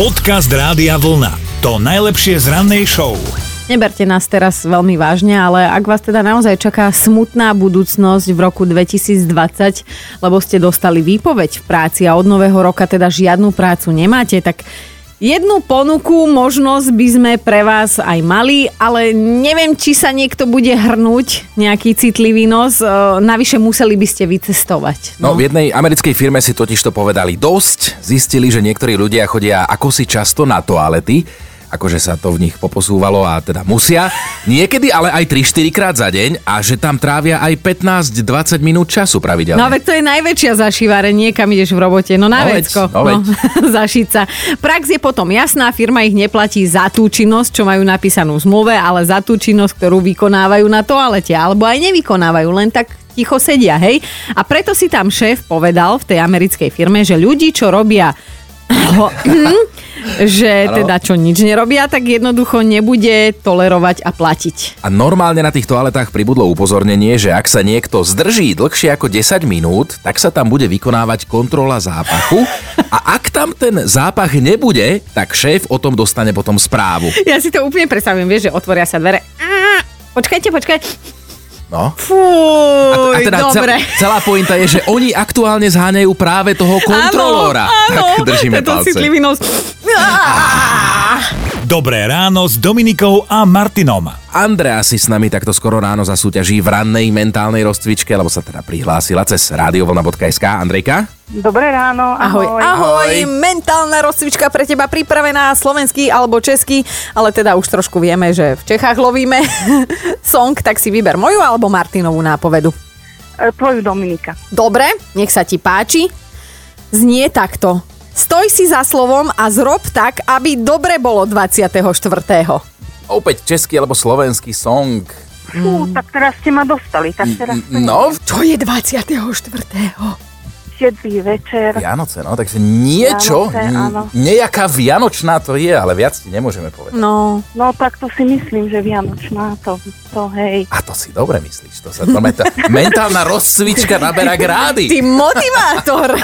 Podcast Rádia Vlna. To najlepšie z rannej show. Neberte nás teraz veľmi vážne, ale ak vás teda naozaj čaká smutná budúcnosť v roku 2020, lebo ste dostali výpoveď v práci a od nového roka teda žiadnu prácu nemáte, tak Jednu ponuku, možnosť by sme pre vás aj mali, ale neviem, či sa niekto bude hrnúť nejaký citlivý nos. E, navyše museli by ste vycestovať. No, v jednej americkej firme si totiž to povedali dosť. Zistili, že niektorí ľudia chodia ako si často na toalety akože sa to v nich poposúvalo a teda musia. Niekedy ale aj 3-4 krát za deň a že tam trávia aj 15-20 minút času pravidelne. No veď to je najväčšia zašívare, kam ideš v robote. No na No vecko. no no, zašiť sa. Prax je potom jasná, firma ich neplatí za tú činnosť, čo majú napísanú v zmluve, ale za tú činnosť, ktorú vykonávajú na toalete, alebo aj nevykonávajú, len tak ticho sedia, hej. A preto si tam šéf povedal v tej americkej firme, že ľudí, čo robia že teda čo nič nerobia, tak jednoducho nebude tolerovať a platiť. A normálne na tých toaletách pribudlo upozornenie, že ak sa niekto zdrží dlhšie ako 10 minút, tak sa tam bude vykonávať kontrola zápachu a ak tam ten zápach nebude, tak šéf o tom dostane potom správu. Ja si to úplne predstavujem, vieš, že otvoria sa dvere. Á, Počkajte, počkajte. No. Fúj, A teda dobre. celá pointa je, že oni aktuálne zháňajú práve toho kontrolóra. Áno, áno, tak držíme tento palce. citlivý nos. Á, Dobré ráno s Dominikou a Martinom. Andrea si s nami takto skoro ráno zasúťaží v rannej mentálnej rozcvičke, lebo sa teda prihlásila cez radiovlna.sk. Andrejka? Dobré ráno, Ahoj, ahoj. ahoj, mentálna rozcvička pre teba pripravená slovenský alebo český, ale teda už trošku vieme, že v Čechách lovíme song, tak si vyber moju alebo Martinovú nápovedu. E, Tvoju Dominika. Dobre, nech sa ti páči. Znie takto. Stoj si za slovom a zrob tak, aby dobre bolo 24. Opäť český alebo slovenský song. Fú, tak teraz ste ma dostali. Tak teraz No, Čo je 24. Štedrý večer. Vianoce, no, takže niečo, Vianoce, n- áno. nejaká vianočná to je, ale viac ti nemôžeme povedať. No, No tak to si myslím, že Vianočná to, to hej. A to si dobre myslíš, to sa to meta, mentálna rozcvička naberá grády. ty motivátor.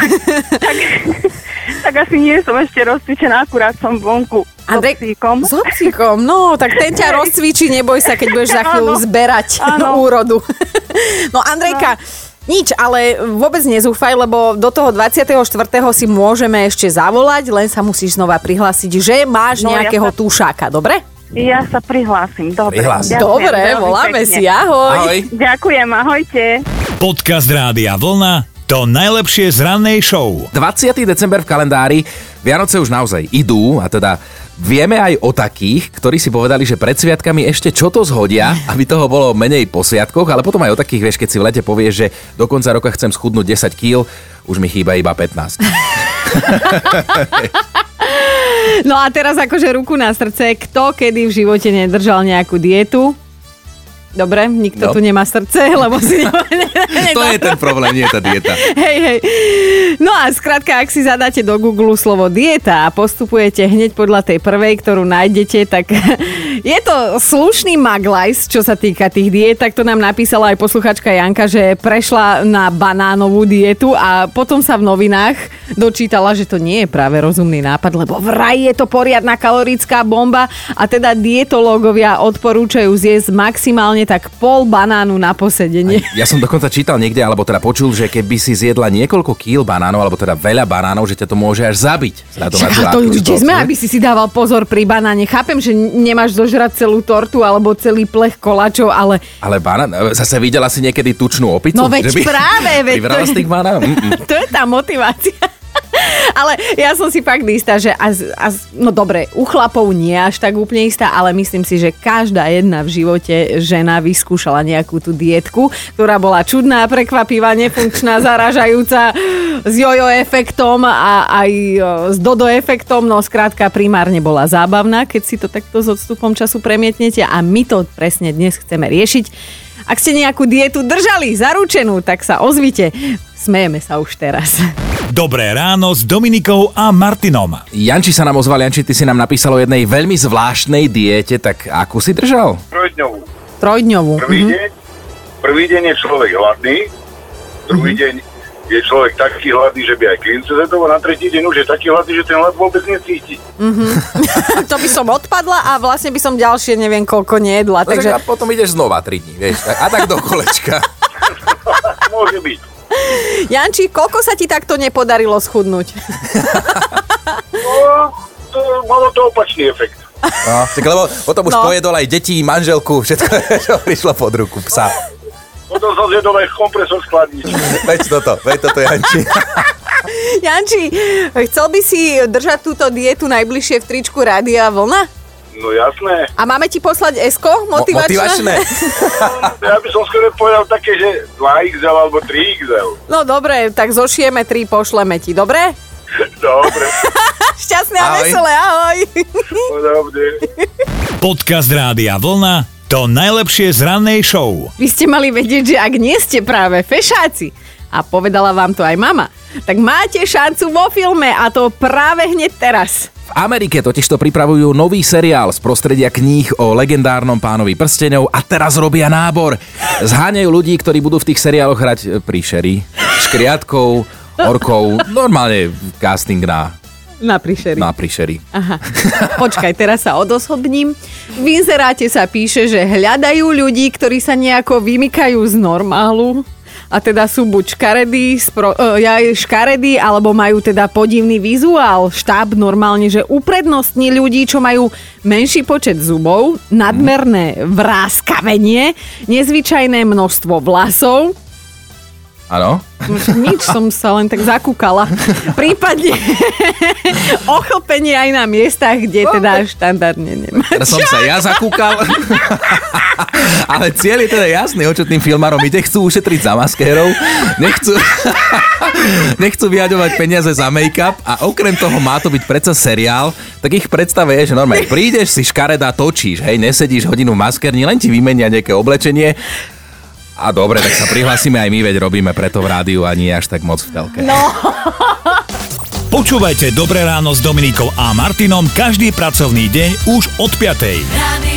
Tak asi nie som ešte rozcvičená, akurát som vonku Andrej- s psíkom. S obsíkom, no, tak ten ťa rozcvičí, neboj sa, keď budeš za chvíľu Áno. zberať Áno. úrodu. No, Andrejka, nič, ale vôbec nezúfaj, lebo do toho 24. si môžeme ešte zavolať, len sa musíš znova prihlásiť, že máš No, ja nejakého sa- túšáka, dobre? Ja sa prihlásim, dobre. Prihlás. Ďakujem Dobre, voláme pekne. si, ahoj. Ahoj. Ďakujem, ahojte. Podcast Rádia Vlna. To najlepšie z rannej show. 20. december v kalendári, Vianoce už naozaj idú a teda vieme aj o takých, ktorí si povedali, že pred sviatkami ešte čo to zhodia, aby toho bolo menej po sviatkoch, ale potom aj o takých, vieš, keď si v lete povieš, že do konca roka chcem schudnúť 10 kg, už mi chýba iba 15. No a teraz akože ruku na srdce, kto kedy v živote nedržal nejakú dietu? Dobre, nikto No. tu nemá srdce, lebo si... to je ten problém, nie tá dieta. Hej, hej. No a skrátka, ak si zadáte do Google slovo dieta a postupujete hneď podľa tej prvej, ktorú nájdete, tak je to slušný maglajs, čo sa týka tých diet. Tak to nám napísala aj posluchačka Janka, že prešla na banánovú dietu a potom sa v novinách dočítala, že to nie je práve rozumný nápad, lebo vraj je to poriadna kalorická bomba a teda dietológovia odporúčajú zjesť maximálne tak pol banánu na posedenie. Ja som dokonca čítal niekde, alebo teda počul, že keby si zjedla niekoľko kýl banánov, alebo teda veľa banánov, že ťa to môže až zabiť. Však to kde sme, aby si si dával pozor pri banáne. Chápem, že nemáš zožrať celú tortu alebo celý plech koláčov, ale Ale banán, zase videla si niekedy tučnú opicu? No veď Že by práve, veď to je- tých banánov? Mm-mm. to je tá motivácia. Ale ja som si fakt istá, že a, a, no dobre, u chlapov nie až tak úplne istá, ale myslím si, že každá jedna v živote žena vyskúšala nejakú tú dietku, ktorá bola čudná, prekvapivá, nefunkčná, zaražajúca, s jojo efektom a aj s dodo efektom, no skrátka primárne bola zábavná, keď si to takto s odstupom času premietnete a my to presne dnes chceme riešiť. Ak ste nejakú dietu držali, zaručenú, tak sa ozvite. Smejeme sa už teraz. Dobré ráno s Dominikou a Martinom. Janči sa nám ozval, Janči, ty si nám napísal o jednej veľmi zvláštnej diete, tak akú si držal? trojdňovú. Trojdňovú. Prvý Mhm. deň, prvý deň je človek hladný, druhý deň je človek taký hladný, že by aj klince zetoval, na tretí deň už je taký hladný, že ten hlad vôbec necíti. to by som odpadla a vlastne by som ďalšie neviem koľko nejedla. No, takže... A potom ideš znova 3 dní, vieš. A tak do kolečka. Môže byť. Janči, koľko sa ti takto nepodarilo schudnúť? No, to, malo to opačný efekt. No, tak lebo potom už No. pojedol aj deti, manželku, všetko, čo prišlo pod ruku psa. Potom som zjedol aj kompresor z chladničky. Veď toto, veď toto, Janči. Janči, chcel by si držať túto dietu najbližšie v tričku Rádia Vlna? No jasné. A máme ti poslať esko motivačné? Motivačné. Ja by som skôr povedal také, že 2XL alebo 3XL. No dobre, tak zošieme tri, pošleme ti, dobre? Dobre, Šťastné a Ahoj. veselé, ahoj! podobne. Podcast Rádia Vlna to najlepšie z rannej show. Vy ste mali vedieť, že ak nie ste práve fešáci, a povedala vám to aj mama, tak máte šancu vo filme a to práve hneď teraz. V Amerike totižto pripravujú nový seriál z prostredia kníh o legendárnom pánovi prstenov a teraz robia nábor. Zháňajú ľudí, ktorí budú v tých seriáloch hrať e, príšery, škriatkov, orkov, normálne casting na, Na príšeri. na príšery. Aha. Počkaj, teraz sa odosobním. V inzeráte sa píše, že hľadajú ľudí, ktorí sa nejako vymykajú z normálu. A teda sú buď škaredí, spro, ja, škaredí, alebo majú teda podivný vizuál. Štáb normálne, že uprednostní ľudí, čo majú menší počet zubov, nadmerné vráskavenie, nezvyčajné množstvo vlasov, Áno? Nič, som sa len tak zakúkala. Prípadne ochlpenie aj na miestach, kde teda štandardne nemá. Teraz som sa ja zakúkal. Ale cieľ je teda jasný, o čo tým filmárom ide. Chcú ušetriť za maskérov, nechcú, nechcú vyhaďovať peniaze za make-up a okrem toho má to byť predsa seriál, tak ich predstave je, že normálne prídeš si škareda točíš, hej, nesedíš hodinu v maskerni, len ti vymenia nejaké oblečenie a dobre, tak sa prihlásime aj my, veď robíme preto v rádiu a nie až tak moc v telke. No, Počúvajte Dobré ráno s Dominikou a Martinom každý pracovný deň už od 5. Radio